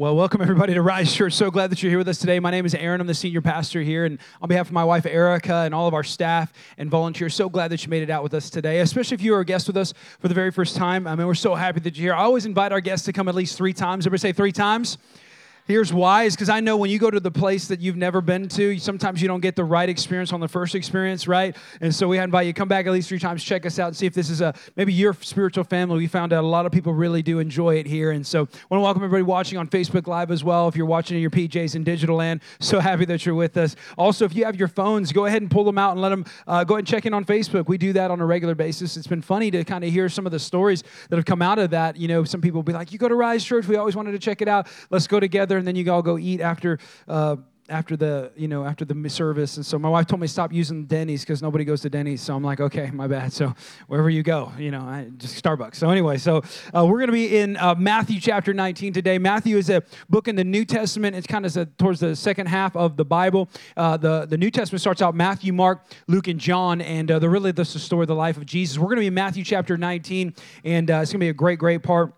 Well, welcome everybody to Rise Church. So glad that you're here with us today. My name is Aaron. I'm the senior pastor here. And on behalf of my wife, Erica, and all of our staff and volunteers, so glad that you made it out with us today, especially if you are a guest with us for the very first time. I mean, we're so happy that you're here. I always invite our guests to come at least three times. Everybody say three times? Here's why is because I know when you go to the place that you've never been to, sometimes you don't get the right experience on the first experience, right? And so we invite you come back at least three times, check us out, and see if this is a maybe your spiritual family. We found out a lot of people really do enjoy it here, and so I want to welcome everybody watching on Facebook Live as well. If you're watching in your PJs in digital land, so happy that you're with us. Also, if you have your phones, go ahead and pull them out and let them uh, go ahead and check in on Facebook. We do that on a regular basis. It's been funny to kind of hear some of the stories that have come out of that. You know, some people will be like, "You go to Rise Church, we always wanted to check it out. Let's go together," and then you all go eat after uh, after the you know after the service. And so my wife told me stop using denny's because nobody goes to denny's. So i'm like okay my bad. So wherever you go you know I, just starbucks. So anyway so uh, we're going to be in uh, matthew chapter 19 today. Matthew is a book in the new testament. It's kind of towards the second half of the bible. Uh, the, the new testament starts out matthew mark luke and john and uh, the really this is the story of the life of jesus. We're going to be in matthew chapter 19 and uh, it's going to be a great great part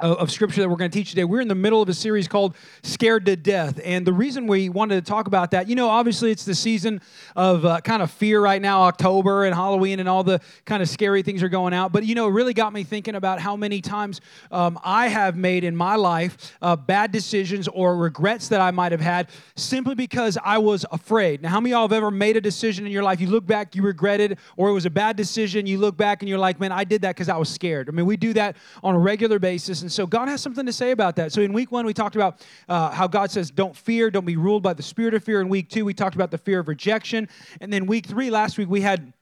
of scripture that we're going to teach today. We're in the middle of a series called Scared to Death. And the reason we wanted to talk about that, you know, obviously it's the season of uh, kind of fear right now, October and Halloween and all the kind of scary things are going out. But, you know, it really got me thinking about how many times um, I have made in my life uh, bad decisions or regrets that I might have had simply because I was afraid. Now, how many of y'all have ever made a decision in your life? You look back, you regret it, or it was a bad decision. You look back and you're like, man, I did that because I was scared. I mean, we do that on a regular basis. And so God has something to say about that. So in week one, we talked about uh, how God says, don't fear, don't be ruled by the spirit of fear. In week two, we talked about the fear of rejection. And then week three, last week, we had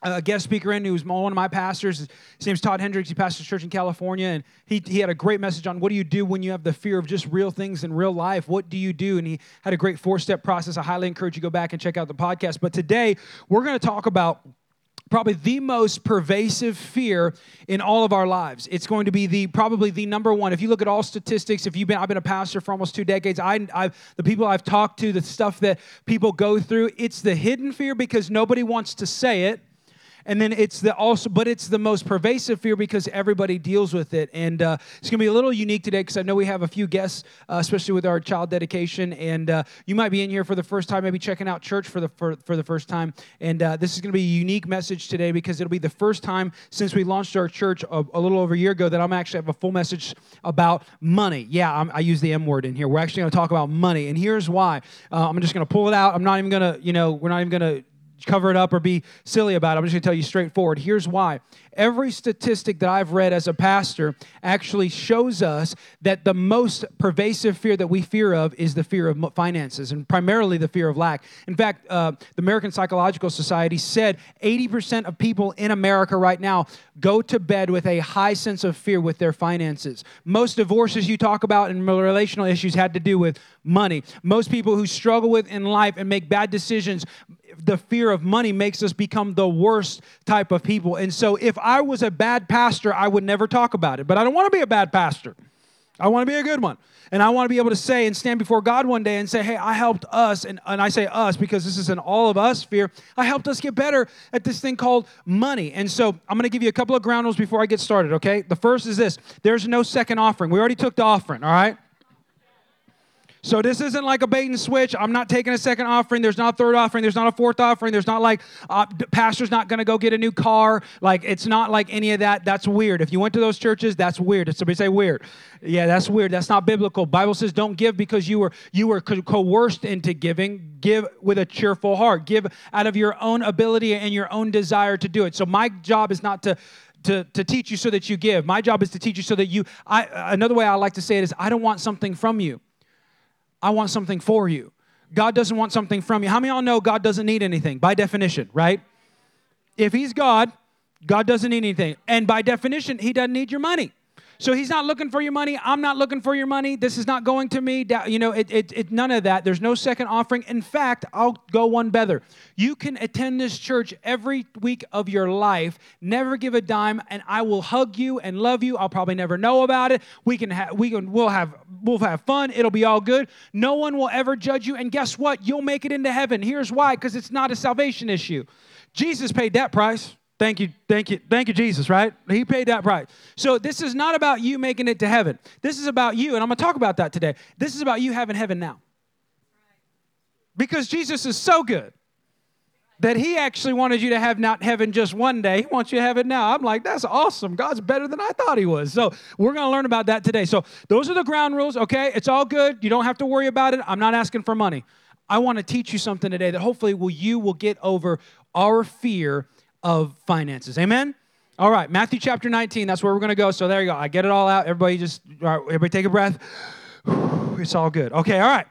a guest speaker in who was one of my pastors. His name's Todd Hendricks. He pastors a church in California, and he, he had a great message on what do you do when you have the fear of just real things in real life? What do you do? And he had a great four step process. I highly encourage you to go back and check out the podcast. But today, we're going to talk about probably the most pervasive fear in all of our lives. It's going to be the probably the number one. If you look at all statistics, if you've been, I've been a pastor for almost two decades. I, I've the people I've talked to, the stuff that people go through, it's the hidden fear because nobody wants to say it and then it's the also but it's the most pervasive fear because everybody deals with it. And uh, it's going to be a little unique today because i know we have a few guests uh, especially with our child dedication. And uh, you might be in here for the first time maybe checking out church for the for, for the first time. And uh, this is going to be a unique message today because it'll be the first time since we launched our church a, a little over a year ago that i'm actually have a full message about money. Yeah I'm, i use the m word in here. We're actually going to talk about money. And here's why. Uh, i'm just going to pull it out. I'm not even going to you know we're not even going to cover it up or be silly about it. I'm just going to tell you straightforward. Here's why. Every statistic that I've read as a pastor actually shows us that the most pervasive fear that we fear of is the fear of finances and primarily the fear of lack. In fact, uh, the American Psychological Society said 80% of people in America right now go to bed with a high sense of fear with their finances. Most divorces you talk about and relational issues had to do with money. Most people who struggle with in life and make bad decisions the fear of money makes us become the worst type of people. And so, if I was a bad pastor, I would never talk about it. But I don't want to be a bad pastor. I want to be a good one. And I want to be able to say and stand before God one day and say, hey, I helped us. And, and I say us because this is an all of us fear. I helped us get better at this thing called money. And so I'm going to give you a couple of ground rules before I get started, okay? The first is this there's no second offering. We already took the offering, all right? So this isn't like a bait and switch. I'm not taking a second offering. There's not a third offering. There's not a fourth offering. There's not like uh, pastor's not going to go get a new car. Like it's not like any of that. That's weird. If you went to those churches, that's weird. If somebody say weird, yeah, that's weird. That's not biblical. Bible says don't give because you were you were coerced into giving. Give with a cheerful heart. Give out of your own ability and your own desire to do it. So my job is not to to, to teach you so that you give. My job is to teach you so that you. I, another way I like to say it is I don't want something from you. I want something for you. God doesn't want something from you. How many of y'all know God doesn't need anything by definition, right? If He's God, God doesn't need anything. And by definition, He doesn't need your money. So he's not looking for your money. I'm not looking for your money. This is not going to me. You know, it, it, it, none of that. There's no second offering. In fact, I'll go one better. You can attend this church every week of your life, never give a dime, and I will hug you and love you. I'll probably never know about it. We can have, we can, we'll have, we'll have fun. It'll be all good. No one will ever judge you. And guess what? You'll make it into heaven. Here's why: because it's not a salvation issue. Jesus paid that price. Thank you, thank you, thank you, Jesus, right? He paid that price. So this is not about you making it to heaven. This is about you, and I'm gonna talk about that today. This is about you having heaven now. Because Jesus is so good that he actually wanted you to have not heaven just one day. He wants you to have it now. I'm like, that's awesome. God's better than I thought he was. So we're going to learn about that today. So those are the ground rules, okay? It's all good. You don't have to worry about it. I'm not asking for money. I want to teach you something today that hopefully will you will get over our fear of finances. Amen? All right, Matthew chapter 19, that's where we're going to go. So there you go. I get it all out. Everybody just, everybody take a breath. It's all good. Okay, all right.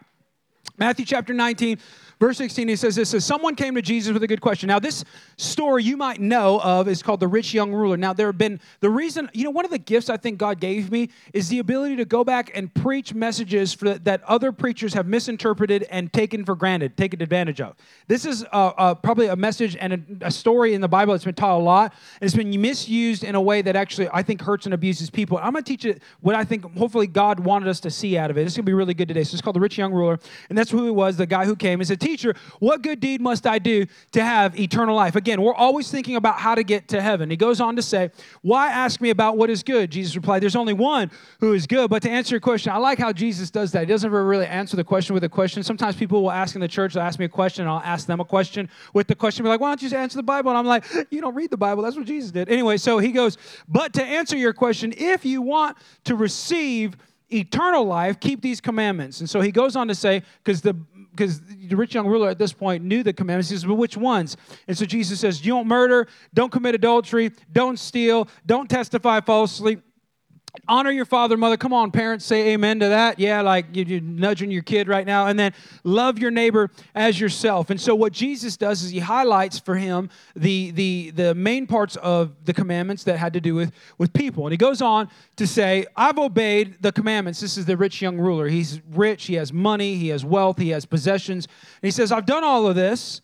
Matthew chapter 19. Verse 16, he says this says, Someone came to Jesus with a good question. Now, this story you might know of is called the rich young ruler. Now, there have been the reason, you know, one of the gifts I think God gave me is the ability to go back and preach messages for, that other preachers have misinterpreted and taken for granted, taken advantage of. This is uh, uh, probably a message and a, a, story in the Bible that's been taught a lot, and it's been misused in a way that actually I think hurts and abuses people. I'm going to teach it what I think hopefully God wanted us to see out of it. It's going to be really good today. So it's called the rich young ruler, and that's who he was, the guy who came. He said, Teacher, what good deed must I do to have eternal life? Again, we're always thinking about how to get to heaven. He goes on to say, Why ask me about what is good? Jesus replied, There's only one who is good. But to answer your question, I like how Jesus does that. He doesn't ever really answer the question with a question. Sometimes people will ask in the church, they'll ask me a question, and I'll ask them a question with the question. Be like, Why don't you just answer the Bible? And I'm like, You don't read the Bible. That's what Jesus did. Anyway, so he goes, But to answer your question, if you want to receive eternal life, keep these commandments. And so he goes on to say, because the because the rich young ruler at this point knew the commandments. He says, But which ones? And so Jesus says, You don't murder, don't commit adultery, don't steal, don't testify falsely honor your father and mother. Come on parents say amen to that. Yeah like you're nudging your kid right now. And then love your neighbor as yourself. And so what jesus does is he highlights for him the the the main parts of the commandments that had to do with with people. And he goes on to say i've obeyed the commandments. This is the rich young ruler. He's rich. He has money. He has wealth. He has possessions. And he says i've done all of this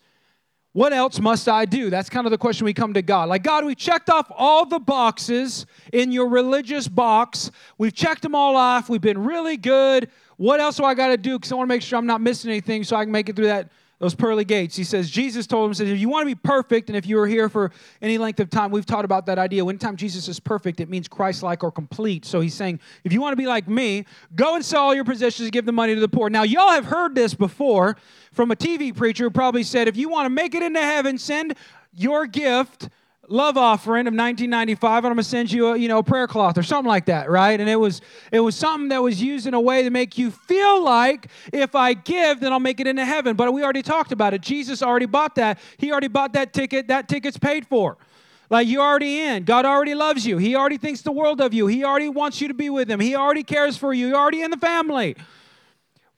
what else must I do? That's kind of the question we come to God. Like, God, we checked off all the boxes in your religious box. We've checked them all off. We've been really good. What else do I got to do? Because I want to make sure I'm not missing anything so I can make it through that those pearly gates. He says, Jesus told him, says, if you want to be perfect, and if you were here for any length of time, we've taught about that idea. Anytime Jesus is perfect, it means Christ-like or complete. So he's saying, if you want to be like me, go and sell all your possessions give the money to the poor. Now, y'all have heard this before from a TV preacher who probably said, if you want to make it into heaven, send your gift love offering of 1995 and i'm going to send you a you know a prayer cloth or something like that right and it was it was something that was used in a way to make you feel like if i give then i'll make it into heaven but we already talked about it jesus already bought that he already bought that ticket that ticket's paid for like you're already in. God already loves you. He already thinks the world of you. He already wants you to be with Him. He already cares for you. You're already in the family.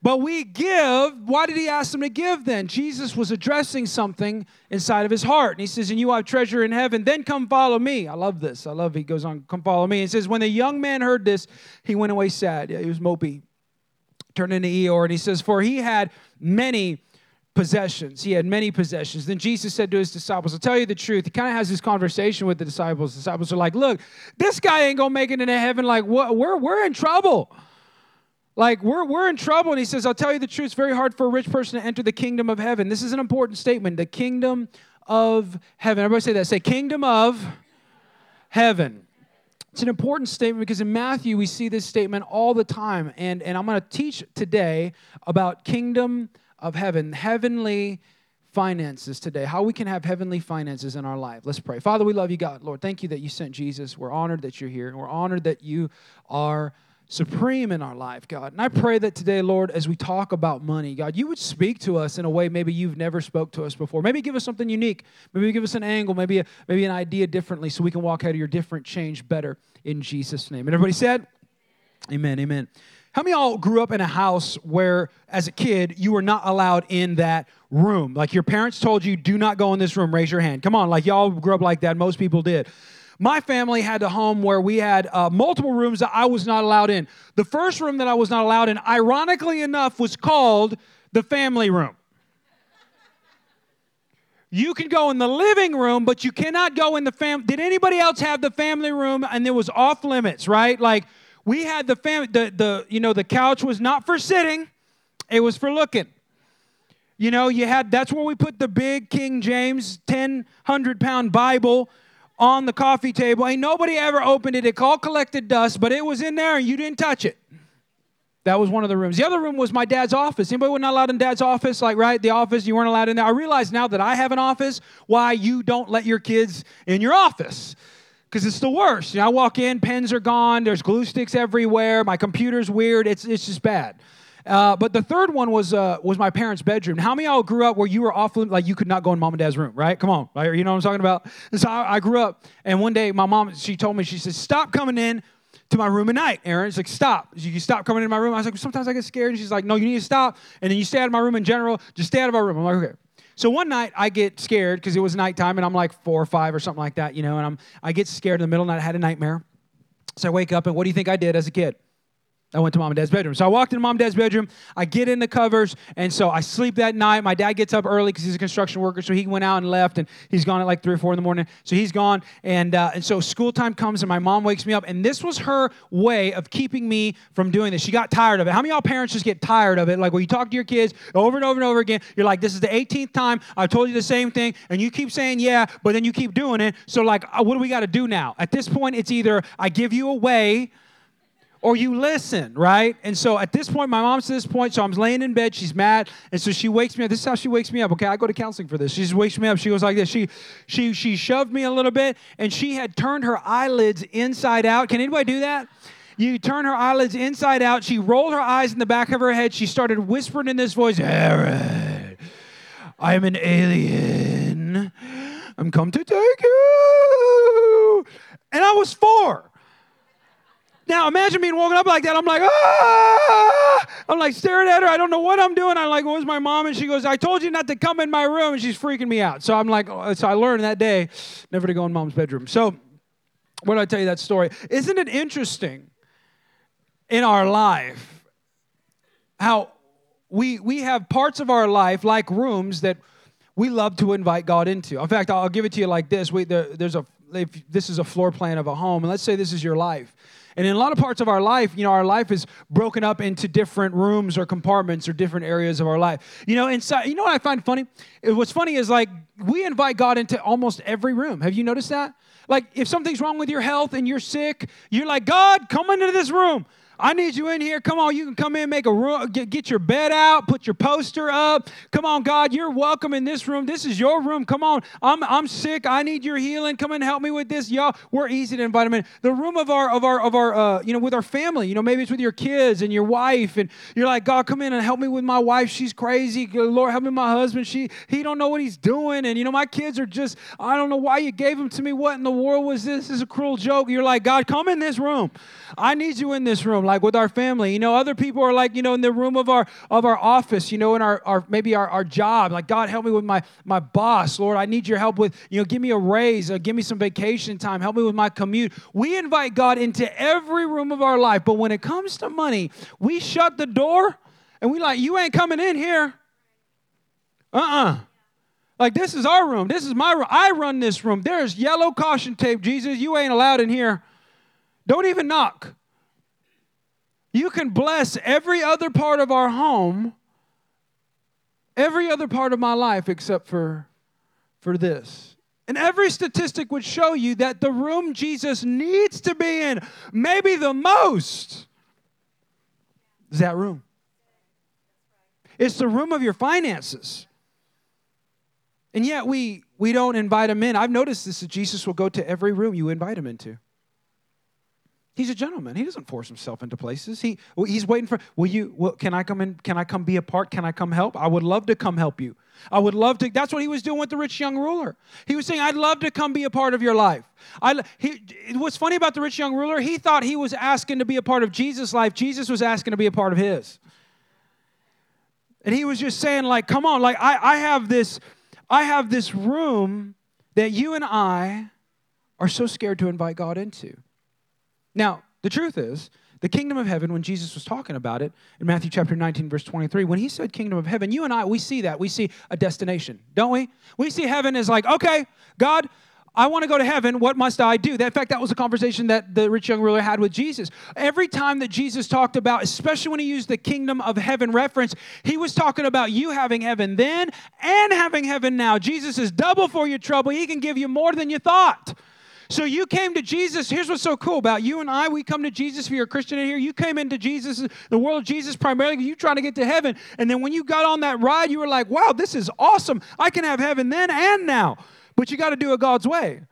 But we give. Why did he ask them to give then? Jesus was addressing something inside of his heart. And he says, And you have treasure in heaven, then come follow me. I love this. I love he goes on, come follow me. And says, When the young man heard this, he went away sad. Yeah, he was mopey. Turned into Eeyore. And he says, For he had many possessions. He had many possessions. Then Jesus said to his disciples, I'll tell you the truth. He kind of has this conversation with the disciples. The disciples are like, Look, this guy ain't gonna make it into heaven. Like, what we're we're in trouble. Like, we're, we're in trouble. And he says, I'll tell you the truth, it's very hard for a rich person to enter the kingdom of heaven. This is an important statement the kingdom of heaven. Everybody say that. Say, kingdom of heaven. It's an important statement because in Matthew we see this statement all the time. And, and I'm going to teach today about kingdom of heaven, heavenly finances today, how we can have heavenly finances in our life. Let's pray. Father, we love you, God. Lord, thank you that you sent Jesus. We're honored that you're here, and we're honored that you are supreme in our life, God. And I pray that today, Lord, as we talk about money, God, you would speak to us in a way maybe you've never spoke to us before. Maybe give us something unique. Maybe give us an angle, maybe a, maybe an idea differently so we can walk out of your different change better in Jesus' name. And everybody said, Amen, amen. How many y'all grew up in a house where, as a kid, you were not allowed in that room? Like your parents told you, do not go in this room. Raise your hand. Come on, like y'all grew up like that. Most people did my family had a home where we had uh, multiple rooms that I was not allowed in. The first room that I was not allowed in, ironically enough, was called the family room. You can go in the living room, but you cannot go in the fam. Did anybody else have the family room? And it was off limits, right? Like we had the family. The the you know the couch was not for sitting; it was for looking. You know, you had that's where we put the big King James ten hundred pound Bible on the coffee table. Ain't nobody ever opened it. It all collected dust, but it was in there and you didn't touch it. That was one of the rooms. The other room was my dad's office. Anybody was not allowed in dad's office? Like, right, the office, you weren't allowed in there. I realize now that I have an office why you don't let your kids in your office. Because it's the worst. You know, I walk in, pens are gone, there's glue sticks everywhere, my computer's weird, it's, it's just bad. Uh, but the third one was uh, was my parents' bedroom. How many y'all grew up where you were off like you could not go in mom and dad's room, right? Come on, right? You know what I'm talking about? And so I, I grew up, and one day my mom she told me she said, "Stop coming in to my room at night, Aaron. It's like, stop. You stop coming in my room. I was like, sometimes I get scared. And she's like, no, you need to stop. And then you stay out of my room in general. Just stay out of my room. I'm like, okay. So one night I get scared because it was nighttime and I'm like four or five or something like that, you know, and I'm I get scared in the middle of the night. I had a nightmare. So I wake up and what do you think I did as a kid? I went to mom and dad's bedroom. So I walked into mom and dad's bedroom. I get in the covers, and so I sleep that night. My dad gets up early because he's a construction worker, so he went out and left, and he's gone at like three or four in the morning. So he's gone, and uh, and so school time comes, and my mom wakes me up, and this was her way of keeping me from doing this. She got tired of it. How many y'all parents just get tired of it? Like when you talk to your kids over and over and over again, you're like, "This is the 18th time I've told you the same thing," and you keep saying yeah, but then you keep doing it. So like, uh, what do we got to do now? At this point, it's either I give you away or you listen, right? And so at this point, my mom's to this point, so I'm laying in bed, she's mad, and so she wakes me up. This is how she wakes me up. Okay, I go to counseling for this. She just wakes me up. She goes like this. She she she shoved me a little bit, and she had turned her eyelids inside out. Can anybody do that? You turn her eyelids inside out. She rolled her eyes in the back of her head. She started whispering in this voice, Aaron, I am an alien. I'm come to take you. And I was four. Now imagine being woken up like that. I'm like, ah! I'm like staring at her. I don't know what I'm doing. I'm like, where's my mom? And she goes, I told you not to come in my room. And she's freaking me out. So I'm like, oh, so I learned that day never to go in mom's bedroom. So what did I tell you that story? Isn't it interesting in our life how we we have parts of our life like rooms that we love to invite God into. In fact, I'll give it to you like this. We, there, there's a if this is a floor plan of a home, and let's say this is your life and in a lot of parts of our life, you know, our life is broken up into different rooms or compartments or different areas of our life. You know, inside, you know what I find funny? What's funny is like we invite God into almost every room. Have you noticed that? Like if something's wrong with your health and you're sick, you're like, God, come into this room. I need you in here. Come on, you can come in, make a room, get, get your bed out, put your poster up. Come on, God, you're welcome in this room. This is your room. Come on, I'm, I'm sick. I need your healing. Come and help me with this, y'all. We're easy to invite them in. The room of our of our of our uh, you know with our family. You know, maybe it's with your kids and your wife, and you're like, God, come in and help me with my wife. She's crazy. Lord, help me my husband. She he don't know what he's doing, and you know my kids are just I don't know why you gave them to me. What in the world was this? This is a cruel joke. You're like, God, come in this room. I need you in this room, like with our family. You know, other people are like, you know, in the room of our of our office, you know, in our, our maybe our, our job. Like, God, help me with my my boss. Lord, I need your help with, you know, give me a raise, or give me some vacation time, help me with my commute. We invite God into every room of our life, but when it comes to money, we shut the door and we like, you ain't coming in here. Uh-uh. Like this is our room. This is my room. I run this room. There's yellow caution tape, Jesus. You ain't allowed in here. Don't even knock. You can bless every other part of our home, every other part of my life except for, for this. And every statistic would show you that the room Jesus needs to be in, maybe the most, is that room. It's the room of your finances. And yet we we don't invite him in. I've noticed this that Jesus will go to every room you invite him into. He's a gentleman. He doesn't force himself into places. He, he's waiting for, will you, can I come in? Can I come be a part? Can I come help? I would love to come help you. I would love to. That's what he was doing with the rich young ruler. He was saying, I'd love to come be a part of your life. I, he, what's funny about the rich young ruler, he thought he was asking to be a part of Jesus' life. Jesus was asking to be a part of his. And he was just saying, like, come on, like, I, I have this, I have this room that you and I are so scared to invite God into. Now, the truth is, the kingdom of heaven, when Jesus was talking about it in Matthew chapter 19, verse 23, when he said kingdom of heaven, you and I, we see that. We see a destination, don't we? We see heaven as like, okay, God, I want to go to heaven. What must I do? in fact, that was a conversation that the rich young ruler had with Jesus. Every time that Jesus talked about, especially when he used the kingdom of heaven reference, he was talking about you having heaven then and having heaven now. Jesus is double for your trouble. He can give you more than you thought. So you came to Jesus. Here's what's so cool about you and I. We come to Jesus. If you're a Christian in here, you came into Jesus, the world Jesus primarily. You trying to get to heaven, and then when you got on that ride, you were like, "Wow, this is awesome! I can have heaven then and now." But you got to do it God's way.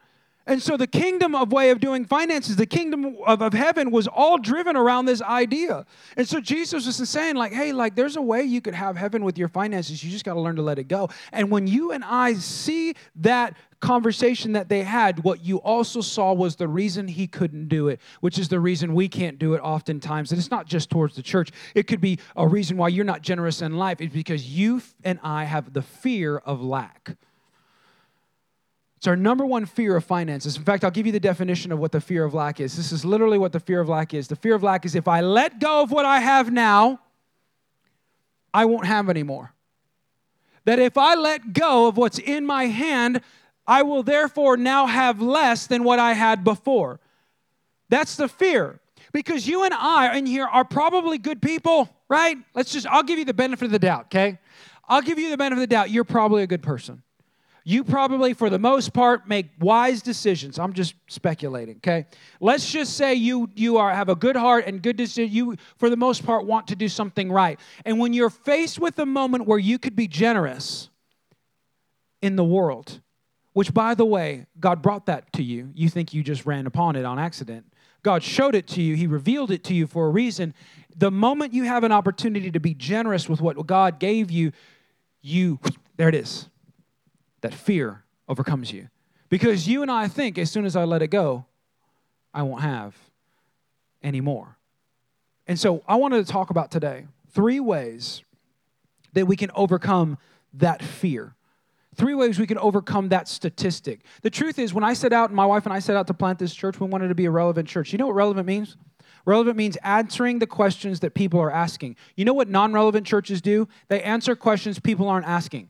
And so the kingdom of way of doing finances, the kingdom of, of heaven was all driven around this idea. And so Jesus was saying, like, hey, like there's a way you could have heaven with your finances. You just got to learn to let it go. And when you and I see that conversation that they had, what you also saw was the reason he couldn't do it, which is the reason we can't do it oftentimes. And it's not just towards the church, it could be a reason why you're not generous in life. It's because you and I have the fear of lack. It's our number one fear of finances. In fact, I'll give you the definition of what the fear of lack is. This is literally what the fear of lack is. The fear of lack is if I let go of what I have now, I won't have anymore. That if I let go of what's in my hand, I will therefore now have less than what I had before. That's the fear. Because you and I in here are probably good people, right? Let's just, I'll give you the benefit of the doubt, okay? I'll give you the benefit of the doubt. You're probably a good person you probably, for the most part, make wise decisions. I'm just speculating, okay? Let's just say you you are have a good heart and good decision. You, for the most part, want to do something right. And when you're faced with a moment where you could be generous in the world, which, by the way, God brought that to you. You think you just ran upon it on accident. God showed it to you, He revealed it to you for a reason. The moment you have an opportunity to be generous with what God gave you, you, there it is that fear overcomes you. Because you and I think as soon as I let it go, I won't have anymore. And so I wanted to talk about today three ways that we can overcome that fear. Three ways we can overcome that statistic. The truth is, when I set out, my wife and I set out to plant this church, we wanted to be a relevant church. You know what relevant means? Relevant means answering the questions that people are asking. You know what non relevant churches do? They answer questions people aren't asking.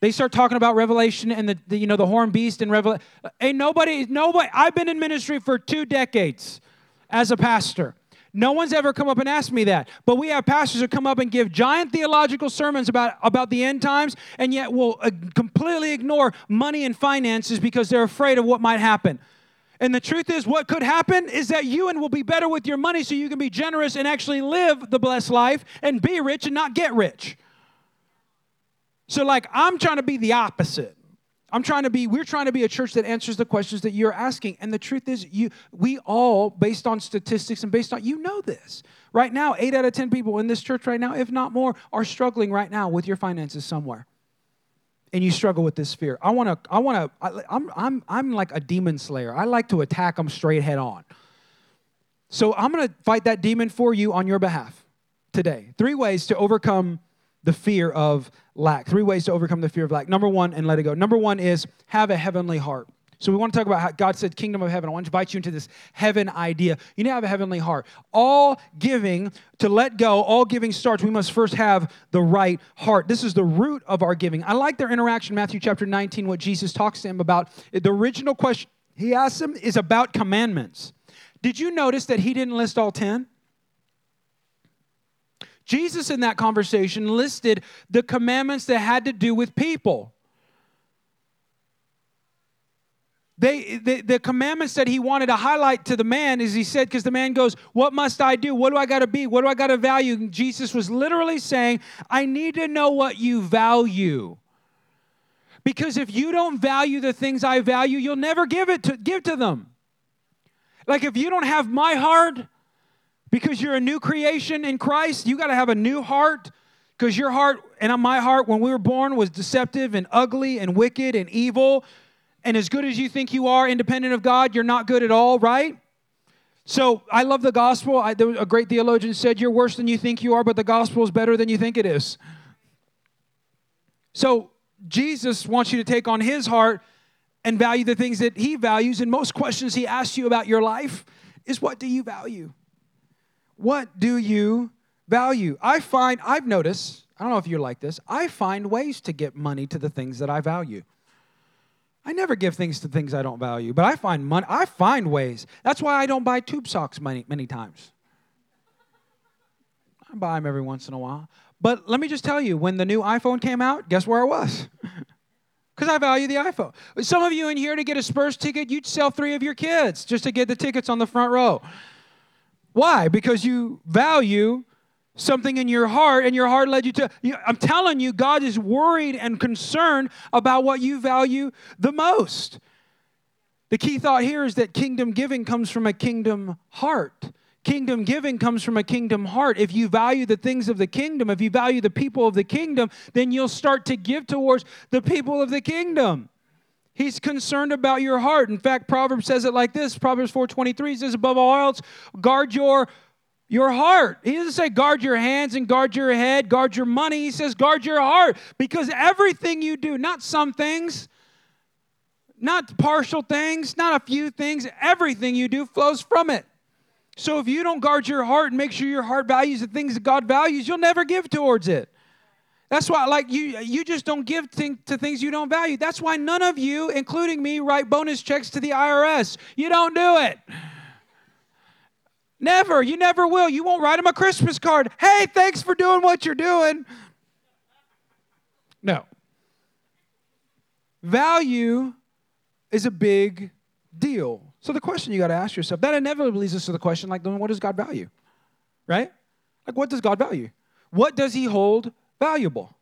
They start talking about Revelation and the, the you know the horn beast and Revelation. Ain't nobody, nobody. I've been in ministry for two decades as a pastor. No one's ever come up and asked me that. But we have pastors who come up and give giant theological sermons about, about the end times, and yet will uh, completely ignore money and finances because they're afraid of what might happen. And the truth is, what could happen is that you and will be better with your money so you can be generous and actually live the blessed life and be rich and not get rich. So, like, I'm trying to be the opposite. I'm trying to be, we're trying to be a church that answers the questions that you're asking. And the truth is, you, we all, based on statistics and based on, you know this. Right now, eight out of 10 people in this church right now, if not more, are struggling right now with your finances somewhere. And you struggle with this fear. I wanna, I wanna, I, I'm, I'm, I'm like a demon slayer. I like to attack them straight head on. So I'm gonna fight that demon for you on your behalf today. Three ways to overcome the fear of lack. Three ways to overcome the fear of lack. Number one, and let it go. Number one is have a heavenly heart. So we want to talk about how God said kingdom of heaven. I want to invite you into this heaven idea. You need to have a heavenly heart. All giving, to let go, all giving starts, we must first have the right heart. This is the root of our giving. I like their interaction, Matthew chapter 19, what Jesus talks to him about. The original question he asks him is about commandments. Did you notice that he didn't list all 10? Jesus, in that conversation, listed the commandments that had to do with people. They, the, the commandments that he wanted to highlight to the man is he said, because the man goes, What must I do? What do I got to be? What do I got to value? And Jesus was literally saying, I need to know what you value. Because if you don't value the things I value, you'll never give it to give to them. Like if you don't have my heart, because you're a new creation in Christ, you got to have a new heart. Because your heart and my heart, when we were born, was deceptive and ugly and wicked and evil. And as good as you think you are, independent of God, you're not good at all, right? So I love the gospel. A great theologian said, You're worse than you think you are, but the gospel is better than you think it is. So Jesus wants you to take on his heart and value the things that he values. And most questions he asks you about your life is, What do you value? What do you value? I find, I've noticed, I don't know if you're like this, I find ways to get money to the things that I value. I never give things to things I don't value, but I find money, I find ways. That's why I don't buy tube socks many, many times. I buy them every once in a while. But let me just tell you, when the new iPhone came out, guess where I was? Because I value the iPhone. Some of you in here to get a Spurs ticket, you'd sell three of your kids just to get the tickets on the front row. Why? Because you value something in your heart and your heart led you to you, i'm telling you god is worried and concerned about what you value the most. The key thought here is that kingdom giving comes from a kingdom heart. Kingdom giving comes from a kingdom heart. If you value the things of the kingdom if you value the people of the kingdom then you'll start to give towards the people of the kingdom He's concerned about your heart. In fact, Proverbs says it like this. Proverbs 4:23 says above all else, guard your your heart. He doesn't say guard your hands and guard your head, guard your money. He says guard your heart because everything you do, not some things, not partial things, not a few things, everything you do flows from it. So if you don't guard your heart and make sure your heart values the things that God values, you'll never give towards it. That's why, like you, you just don't give to things you don't value. That's why none of you, including me, write bonus checks to the IRS. You don't do it. Never. You never will. You won't write them a Christmas card. Hey, thanks for doing what you're doing. No. Value is a big deal. So the question you got to ask yourself, that inevitably leads us to the question like, then what does God value? Right? Like, what does God value? What does He hold valuable?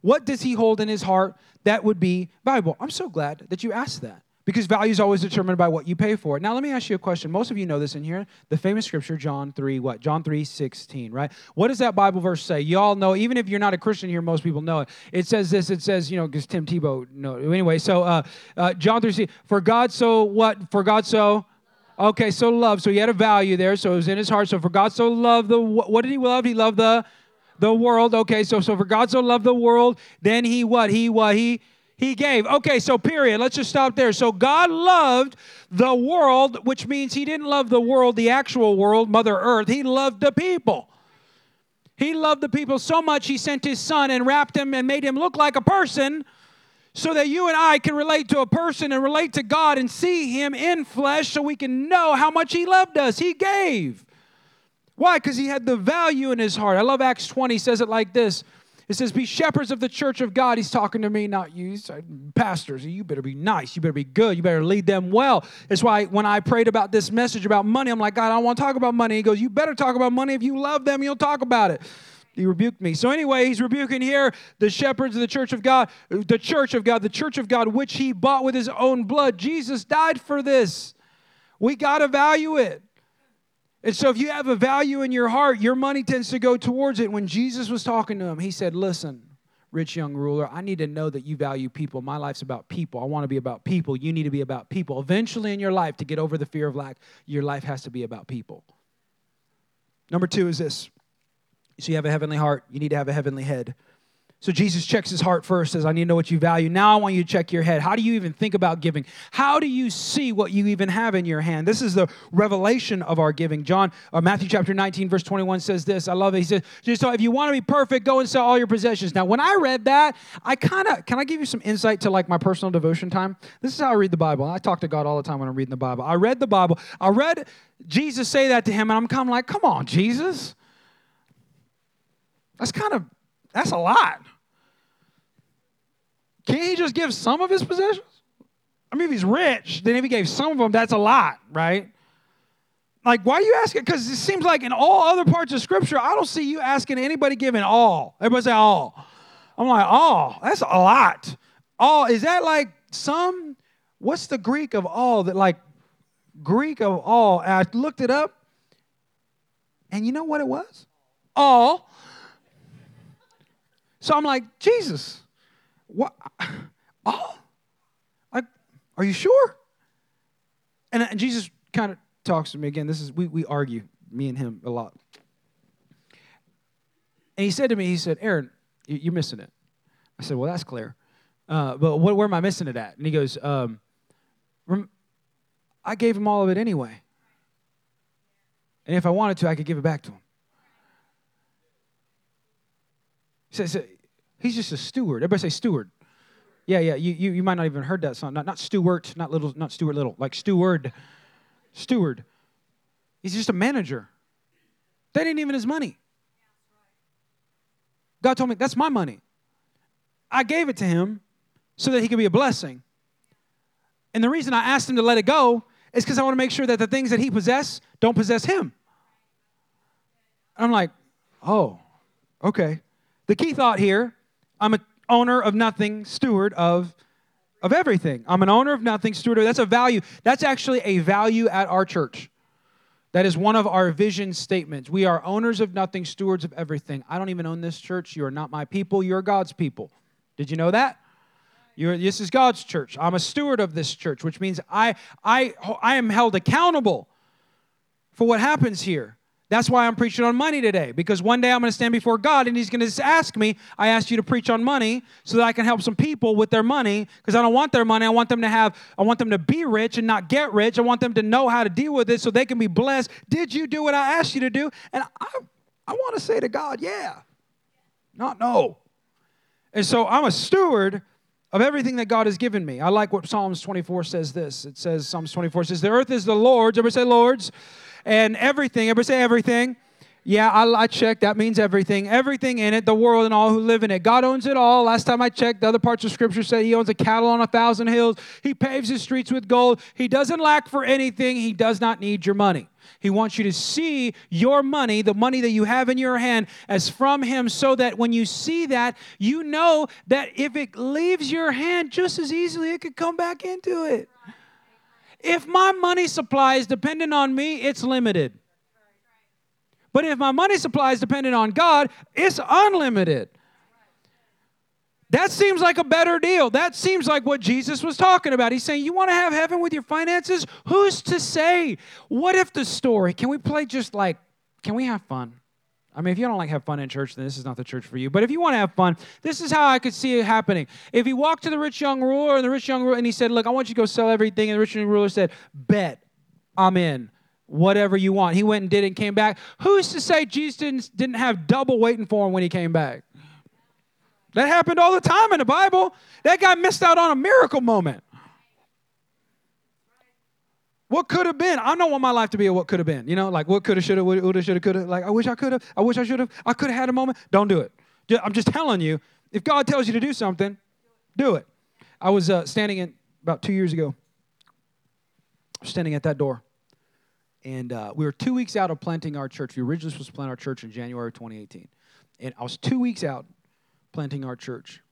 What does He hold in His heart that would be valuable? I'm so glad that you asked that. Because value is always determined by what you pay for it. Now, let me ask you a question. Most of you know this in here. The famous scripture, John 3, what? John 3, 16, right? What does that Bible verse say? You all know, even if you're not a Christian here, most people know it. It says this, it says, you know, because Tim Tebow, no. Anyway, so uh, uh, John 3, for God so what? For God so Okay, so love. So he had a value there. So it was in his heart. So for God so loved the what did he love? He loved the the world. Okay, so so for God so loved the world, then he what? He what? He he gave. Okay, so period. Let's just stop there. So God loved the world, which means He didn't love the world, the actual world, Mother Earth. He loved the people. He loved the people so much He sent His Son and wrapped Him and made Him look like a person so that you and I can relate to a person and relate to God and see Him in flesh so we can know how much He loved us. He gave. Why? Because He had the value in His heart. I love Acts 20, says it like this. It says, Be shepherds of the church of God. He's talking to me, not you. Pastors, you better be nice. You better be good. You better lead them well. That's why when I prayed about this message about money, I'm like, God, I don't want to talk about money. He goes, You better talk about money. If you love them, you'll talk about it. He rebuked me. So, anyway, he's rebuking here the shepherds of the church of God, the church of God, the church of God, which he bought with his own blood. Jesus died for this. We got to value it. And so, if you have a value in your heart, your money tends to go towards it. When Jesus was talking to him, he said, Listen, rich young ruler, I need to know that you value people. My life's about people. I want to be about people. You need to be about people. Eventually, in your life, to get over the fear of lack, your life has to be about people. Number two is this so, you have a heavenly heart, you need to have a heavenly head. So Jesus checks his heart first, says, I need to know what you value. Now I want you to check your head. How do you even think about giving? How do you see what you even have in your hand? This is the revelation of our giving. John, uh, Matthew chapter 19, verse 21 says this. I love it. He says, so if you want to be perfect, go and sell all your possessions. Now, when I read that, I kind of, can I give you some insight to like my personal devotion time? This is how I read the Bible. I talk to God all the time when I'm reading the Bible. I read the Bible. I read Jesus say that to him, and I'm kind of like, come on, Jesus. That's kind of, that's a lot. Can't he just give some of his possessions? I mean, if he's rich, then if he gave some of them, that's a lot, right? Like, why are you asking? Because it seems like in all other parts of Scripture, I don't see you asking anybody giving all. Everybody say all. I'm like, all. That's a lot. All. Is that like some? What's the Greek of all that, like, Greek of all? I looked it up, and you know what it was? All. So I'm like, Jesus, what? Oh, like, are you sure? And, Jesus kind of talks to me again. This is we we argue, me and him, a lot. And he said to me, he said, Aaron, you're missing it. I said, well, that's clear. Uh, but what, where am I missing it at? And he goes, um, I gave him all of it anyway. And if I wanted to, I could give it back to him. He says, He's just a steward. Everybody say steward. Yeah, yeah. You, you, you might not even heard that song. Not, not not little, not Stuart Little, like steward. Steward. He's just a manager. That ain't even his money. God told me that's my money. I gave it to him so that he can be a blessing. And the reason I asked him to let it go is because I want to make sure that the things that he possess don't possess him. I'm like, oh, okay. The key thought here I'm an owner of nothing, steward of of everything. I'm an owner of nothing, steward of that's a value. That's actually a value at our church. That is one of our vision statements. We are owners of nothing, stewards of everything. I don't even own this church. You are not my people, you're God's people. Did you know that? You're, this is God's church. I'm a steward of this church, which means I, I, I am held accountable for what happens here. That's why I'm preaching on money today, because one day I'm going to stand before God and He's going to ask me, I asked you to preach on money so that I can help some people with their money, because I don't want their money. I want them to have, I want them to be rich and not get rich. I want them to know how to deal with it so they can be blessed. Did you do what I asked you to do? And I, I want to say to God, yeah, not no. And so I'm a steward of everything that God has given me. I like what Psalms 24 says this. It says, Psalms 24 says, The earth is the Lord's. Everybody say Lord's and everything. Everybody say everything. Yeah, I, I, checked. That means everything. Everything in it, the world and all who live in it. God owns it all. Last time I checked, the other parts of Scripture say He owns a cattle on a thousand hills. He paves His streets with gold. He doesn't lack for anything. He does not need your money. He wants you to see your money, the money that you have in your hand, as from Him, so that when you see that, you know that if it leaves your hand just as easily, it could come back into it. If my money supply is dependent on me, it's limited. But if my money supply is dependent on God, it's unlimited. That seems like a better deal. That seems like what Jesus was talking about. He's saying, You want to have heaven with your finances? Who's to say? What if the story, can we play just like, can we have fun? I mean, if you don't like have fun in church, then this is not the church for you. But if you want to have fun, this is how I could see it happening. If he walked to the rich young ruler, and the rich young ruler, and he said, Look, I want you to go sell everything. And the rich young ruler said, Bet, I'm in. Whatever you want. He went and did it and came back. Who's to say Jesus didn't, didn't have double waiting for him when he came back? That happened all the time in the Bible. That guy missed out on a miracle moment. What could have been? I don't want my life to be a what could have been. You know, like what could have, should have, would have, should have, could have. Like I wish I could have. I wish I should have. I could have had a moment. Don't do it. I'm just telling you. If God tells you to do something, do it. I was uh, standing in about two years ago. Standing at that door, and uh, we were two weeks out of planting our church. We originally supposed to plant our church in January 2018, and I was two weeks out planting our church.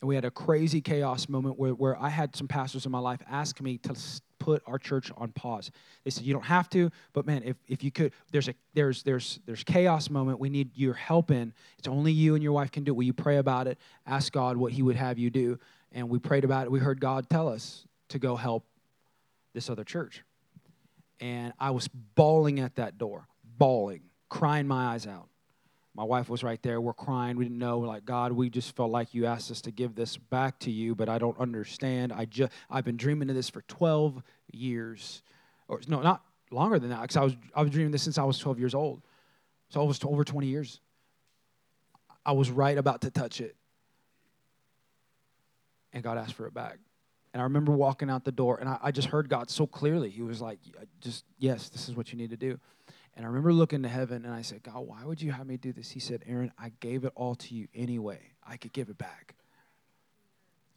And we had a crazy chaos moment where, where I had some pastors in my life ask me to put our church on pause. They said, You don't have to, but man, if, if you could, there's a there's there's there's chaos moment. We need your help in. It's only you and your wife can do it. Will you pray about it? Ask God what He would have you do. And we prayed about it. We heard God tell us to go help this other church. And I was bawling at that door, bawling, crying my eyes out. My wife was right there. We're crying. We didn't know. Like, God, we just felt like you asked us to give this back to you, but I don't understand. I just I've been dreaming of this for 12 years. Or no, not longer than that, because I was I was dreaming this since I was 12 years old. So it was over 20 years. I was right about to touch it. And God asked for it back. And I remember walking out the door, and I, I just heard God so clearly. He was like, just, yes, this is what you need to do. And I remember looking to heaven and I said, God, why would you have me do this? He said, Aaron, I gave it all to you anyway. I could give it back.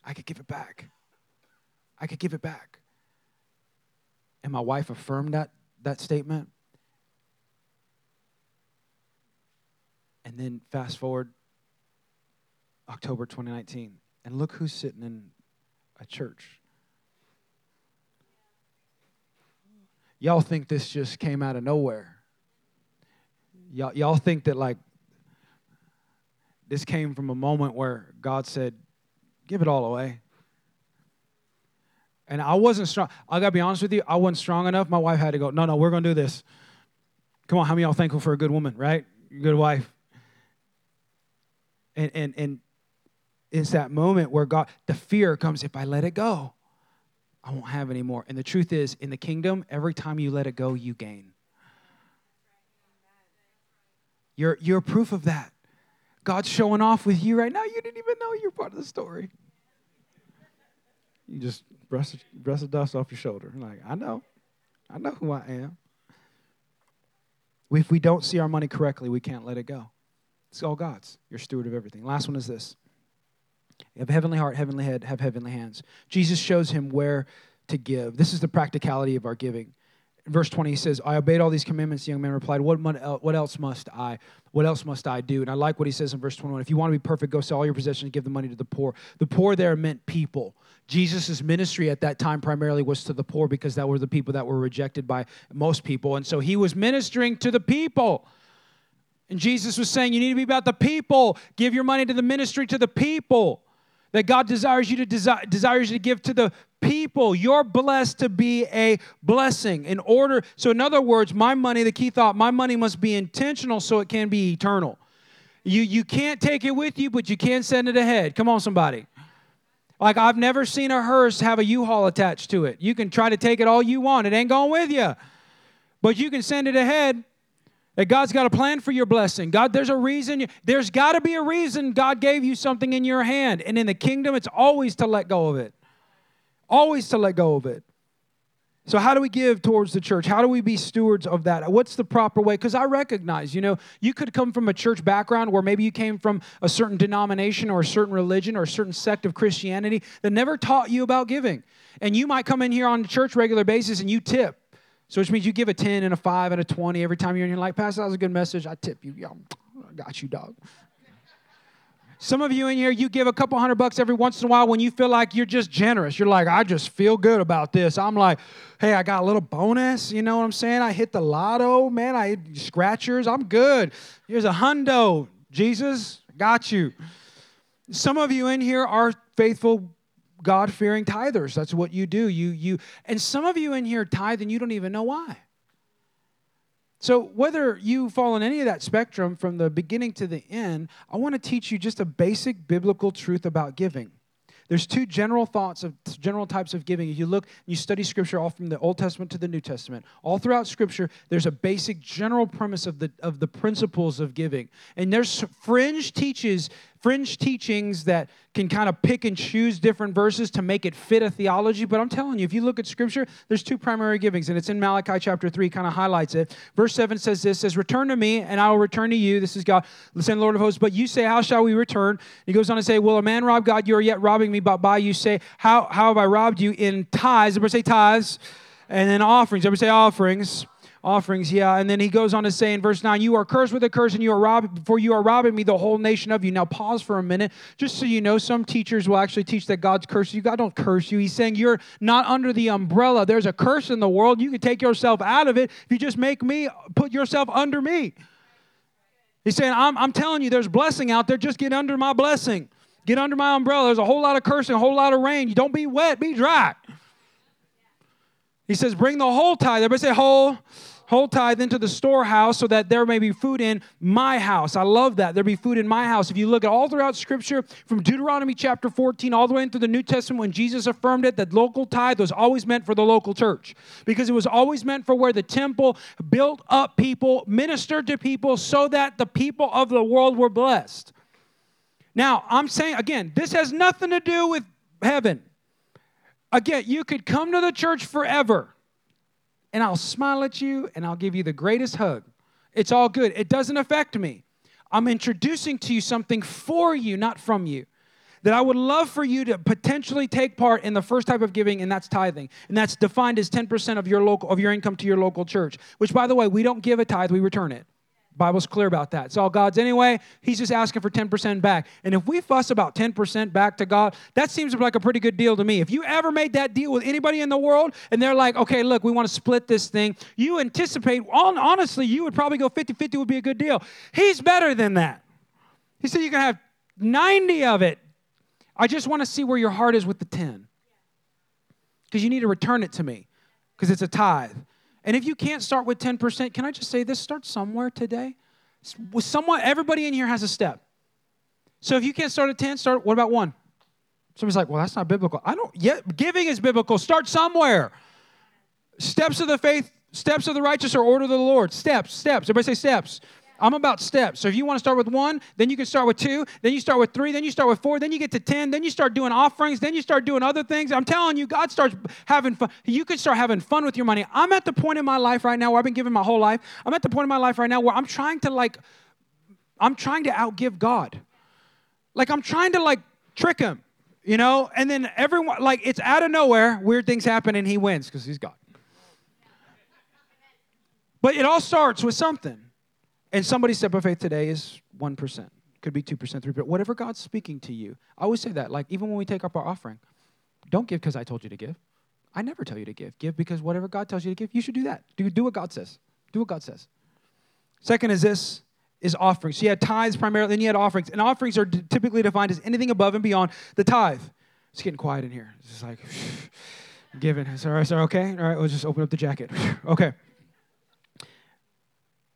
I could give it back. I could give it back. And my wife affirmed that, that statement. And then fast forward October 2019. And look who's sitting in a church. Y'all think this just came out of nowhere. Y'all, y'all think that like this came from a moment where God said, give it all away. And I wasn't strong. I gotta be honest with you, I wasn't strong enough. My wife had to go, no, no, we're gonna do this. Come on, how many y'all thankful for a good woman, right? Good wife. And and and it's that moment where God, the fear comes, if I let it go, I won't have any more. And the truth is, in the kingdom, every time you let it go, you gain. You're, you're proof of that. God's showing off with you right now. You didn't even know you're part of the story. You just brush, brush the dust off your shoulder. Like, I know. I know who I am. If we don't see our money correctly, we can't let it go. It's all God's. You're steward of everything. Last one is this. You have a heavenly heart, heavenly head, have heavenly hands. Jesus shows him where to give. This is the practicality of our giving. Verse 20, he says, I obeyed all these commandments. The young man replied, what, uh, what else must I? What else must I do? And I like what he says in verse 21. If you want to be perfect, go sell all your possessions, give the money to the poor. The poor there meant people. Jesus' ministry at that time primarily was to the poor because that were the people that were rejected by most people. And so he was ministering to the people. And Jesus was saying, You need to be about the people. Give your money to the ministry to the people. That God desires you to desire, desires you to give to the people. You're blessed to be a blessing. In order, so in other words, my money, the key thought, my money must be intentional so it can be eternal. You you can't take it with you, but you can send it ahead. Come on, somebody. Like I've never seen a hearse have a U-Haul attached to it. You can try to take it all you want. It ain't going with you. But you can send it ahead. That God's got a plan for your blessing. God, there's a reason. There's got to be a reason God gave you something in your hand. And in the kingdom, it's always to let go of it. Always to let go of it. So, how do we give towards the church? How do we be stewards of that? What's the proper way? Because I recognize, you know, you could come from a church background where maybe you came from a certain denomination or a certain religion or a certain sect of Christianity that never taught you about giving. And you might come in here on a church regular basis and you tip. So, which means you give a 10 and a 5 and a 20 every time you're in here, like, Pastor, that was a good message. I tip you. I got you, dog. Some of you in here, you give a couple hundred bucks every once in a while when you feel like you're just generous. You're like, I just feel good about this. I'm like, hey, I got a little bonus. You know what I'm saying? I hit the lotto, man. I hit scratchers. I'm good. Here's a hundo. Jesus, got you. Some of you in here are faithful, God fearing tithers. That's what you do. You, you, and some of you in here tithe and you don't even know why. So, whether you fall in any of that spectrum from the beginning to the end, I want to teach you just a basic biblical truth about giving. There's two general thoughts of general types of giving. If you look, you study scripture all from the Old Testament to the New Testament. All throughout scripture, there's a basic general premise of the of the principles of giving. And there's fringe teaches fringe teachings that can kind of pick and choose different verses to make it fit a theology. But I'm telling you, if you look at scripture, there's two primary givings, and it's in Malachi chapter 3, kind of highlights it. Verse 7 says this says, Return to me, and I will return to you. This is God, listen, Lord of hosts. But you say, How shall we return? He goes on to say, Will a man rob God? You are yet robbing me, but by you say, How how have I robbed you in tithes? Everybody say tithes. And then offerings. Everybody say offerings offerings. Yeah. And then he goes on to say in verse 9, You are cursed with a curse, and you are robbed, for you are robbing me, the whole nation of you. Now pause for a minute, just so you know, some teachers will actually teach that God's cursed you. God don't curse you. He's saying you're not under the umbrella. There's a curse in the world. You can take yourself out of it if you just make me put yourself under me. He's saying, I'm, I'm telling you, there's blessing out there. Just get under my blessing. Get under my umbrella. There's a whole lot of cursing, a whole lot of rain. You don't be wet, be dry. He says, bring the whole tithe. Everybody say whole whole tithe into the storehouse so that there may be food in my house. I love that. There be food in my house. If you look at all throughout Scripture, from Deuteronomy chapter 14 all the way into the New Testament, when Jesus affirmed it, that local tithe was always meant for the local church because it was always meant for where the temple built up people, ministered to people so that the people of the world were blessed. Now, I'm saying again, this has nothing to do with heaven. Again, you could come to the church forever and I'll smile at you and I'll give you the greatest hug. It's all good. It doesn't affect me. I'm introducing to you something for you, not from you. That I would love for you to potentially take part in the first type of giving, and that's tithing. And that's defined as 10% of your local of your income to your local church. Which by the way, we don't give a tithe, we return it. Bible's clear about that. It's all God's anyway. He's just asking for 10% back. And if we fuss about 10% back to God, that seems like a pretty good deal to me. If you ever made that deal with anybody in the world and they're like, okay, look, we want to split this thing, you anticipate, honestly, you would probably go 50 50 would be a good deal. He's better than that. He said you can have 90 of it. I just want to see where your heart is with the 10. Because you need to return it to me because it's a tithe. And if you can't start with 10%, can I just say this? Start somewhere today. With someone, everybody in here has a step. So if you can't start at 10, start, what about one? Somebody's like, well, that's not biblical. I don't, yeah, giving is biblical. Start somewhere. Steps of the faith, steps of the righteous are order of the Lord. Steps, steps. Everybody say steps. I'm about steps. So if you want to start with one, then you can start with two, then you start with three, then you start with four, then you get to 10, then you start doing offerings, then you start doing other things. I'm telling you, God starts having fun. You can start having fun with your money. I'm at the point in my life right now where I've been giving my whole life. I'm at the point in my life right now where I'm trying to like, I'm trying to outgive God. Like I'm trying to like trick him, you know? And then everyone, like, it's out of nowhere, weird things happen, and he wins because he's God. But it all starts with something. And somebody's step of faith today is 1%. Could be 2%, 3%. Whatever God's speaking to you. I always say that. Like, even when we take up our offering, don't give because I told you to give. I never tell you to give. Give because whatever God tells you to give, you should do that. Do, do what God says. Do what God says. Second is this is offerings. So you had tithes primarily, and you had offerings. And offerings are d- typically defined as anything above and beyond the tithe. It's getting quiet in here. It's just like giving. Sorry, sorry, okay? All right, we'll just open up the jacket. okay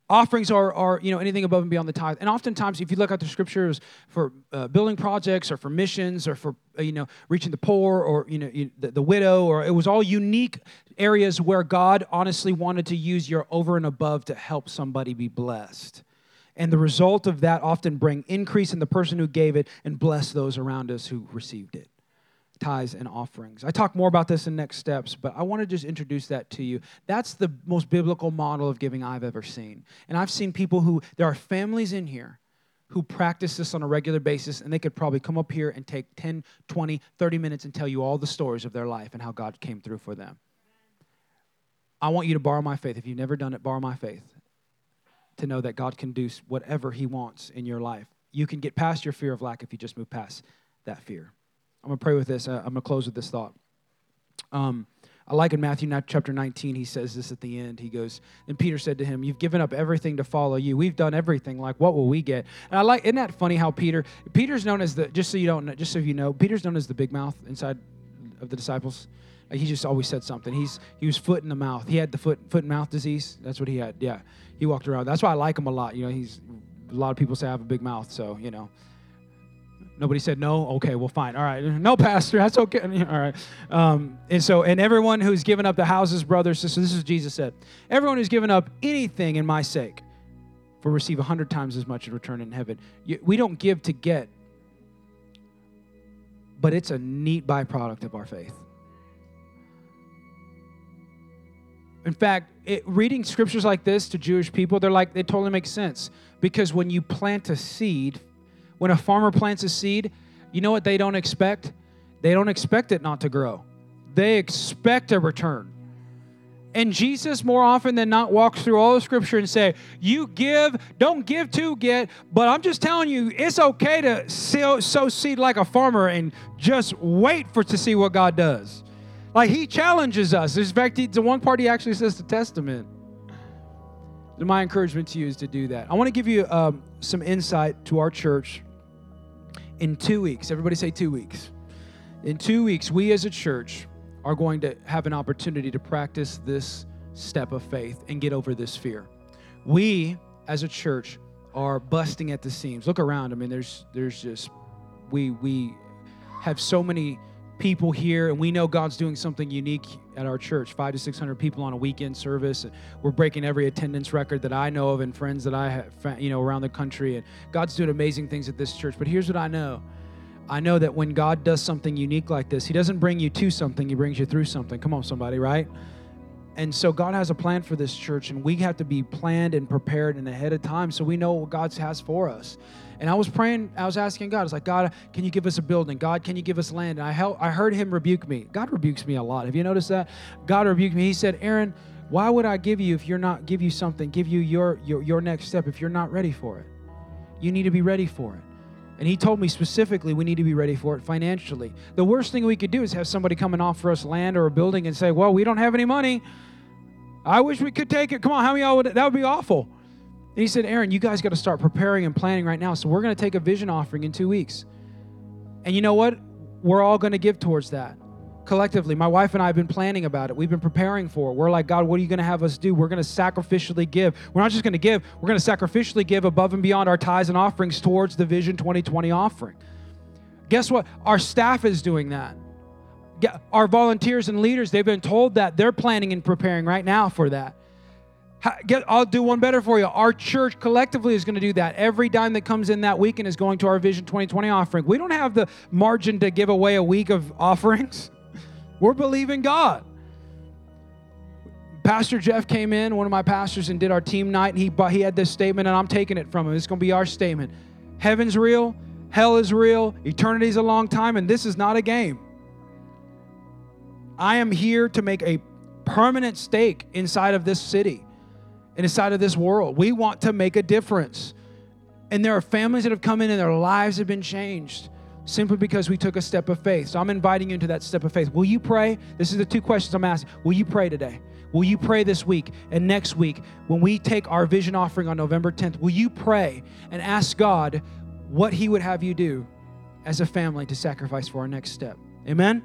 offerings are, are you know anything above and beyond the tithe. And oftentimes if you look at the scriptures for uh, building projects or for missions or for uh, you know reaching the poor or you know you, the, the, widow or it was all unique areas where god honestly wanted to use your over and above to help somebody be blessed. And the result of that often bring increase in the person who gave it and bless those around us who received it tithes and offerings. I talk more about this in next steps, but I want to just introduce that to you. That's the most biblical model of giving I've ever seen. And I've seen people who, there are families in here who practice this on a regular basis, and they could probably come up here and take 10, 20, 30 minutes and tell you all the stories of their life and how God came through for them. I want you to borrow my faith. If you've never done it, borrow my faith to know that God can do whatever He wants in your life. You can get past your fear of lack if you just move past that fear. I'm going to pray with this. Uh, I'm going to close with this thought. Um, I like in Matthew chapter 19, he says this at the end. He goes, and Peter said to him, You've given up everything to follow you. We've done everything. Like, what will we get? And I like, isn't that funny how Peter, Peter's known as the, just so you don't know, just so you know, Peter's known as the big mouth inside of the disciples. He just always said something. He's he was foot in the mouth. He had the foot foot and mouth disease. That's what he had. Yeah, he walked around. That's why I like him a lot. You know, he's a lot of people say I have a big mouth, so you know. Nobody said no. Okay, well, fine. All right. No, pastor. That's okay. All right. Um, and so, and everyone who's given up the houses, brothers, sisters, this is Jesus said, everyone who's given up anything in my sake will receive a hundred times as much in return in heaven. We don't give to get, but it's a neat byproduct of our faith. In fact, it, reading scriptures like this to Jewish people, they're like, they totally make sense. Because when you plant a seed, when a farmer plants a seed, you know what they don't expect? They don't expect it not to grow. They expect a return. And Jesus, more often than not, walks through all the scripture and say, "You give, don't give to get." But I'm just telling you, it's okay to sow, sow seed like a farmer and just wait for to see what God does. Like He challenges us. In fact, the one part He actually says the Testament. My encouragement to you is to do that. I want to give you um, some insight to our church in two weeks, everybody say two weeks. In two weeks, we as a church are going to have an opportunity to practice this step of faith and get over this fear. We as a church are busting at the seams. Look around. I mean, there's there's just we we have so many people here, and we know God's doing something unique at our church. Five to six hundred people on a weekend service. We're breaking every attendance record that I know of, and friends that I have, you know, around the country. And God's doing amazing things at this church. But here's what I know: I know that when God does something unique like this, He doesn't bring you to something; He brings you through something. Come on, somebody, right? And so God has a plan for this church, and we have to be planned and prepared and ahead of time so we know what God has for us. And I was praying, I was asking God, I was like, God, can you give us a building? God, can you give us land? And I, I heard him rebuke me. God rebukes me a lot. Have you noticed that? God rebuked me. He said, Aaron, why would I give you if you're not give you something, give you your, your your next step if you're not ready for it? You need to be ready for it. And he told me specifically we need to be ready for it financially. The worst thing we could do is have somebody come and offer us land or a building and say, Well, we don't have any money. I wish we could take it. Come on, how many y'all would that would be awful? And he said, Aaron, you guys got to start preparing and planning right now. So we're going to take a vision offering in two weeks. And you know what? We're all going to give towards that collectively. My wife and I have been planning about it. We've been preparing for it. We're like, God, what are you going to have us do? We're going to sacrificially give. We're not just going to give, we're going to sacrificially give above and beyond our tithes and offerings towards the Vision 2020 offering. Guess what? Our staff is doing that. Our volunteers and leaders, they've been told that they're planning and preparing right now for that. I'll do one better for you. Our church collectively is going to do that. Every dime that comes in that weekend is going to our Vision 2020 offering. We don't have the margin to give away a week of offerings. We're believing God. Pastor Jeff came in, one of my pastors, and did our team night, and he, he had this statement, and I'm taking it from him. It's going to be our statement. Heaven's real, Hell is real, eternity's a long time, and this is not a game. I am here to make a permanent stake inside of this city and inside of this world. We want to make a difference. And there are families that have come in and their lives have been changed simply because we took a step of faith. So I'm inviting you into that step of faith. Will you pray? This is the two questions I'm asking. Will you pray today? Will you pray this week and next week when we take our vision offering on November 10th? Will you pray and ask God what He would have you do as a family to sacrifice for our next step? Amen?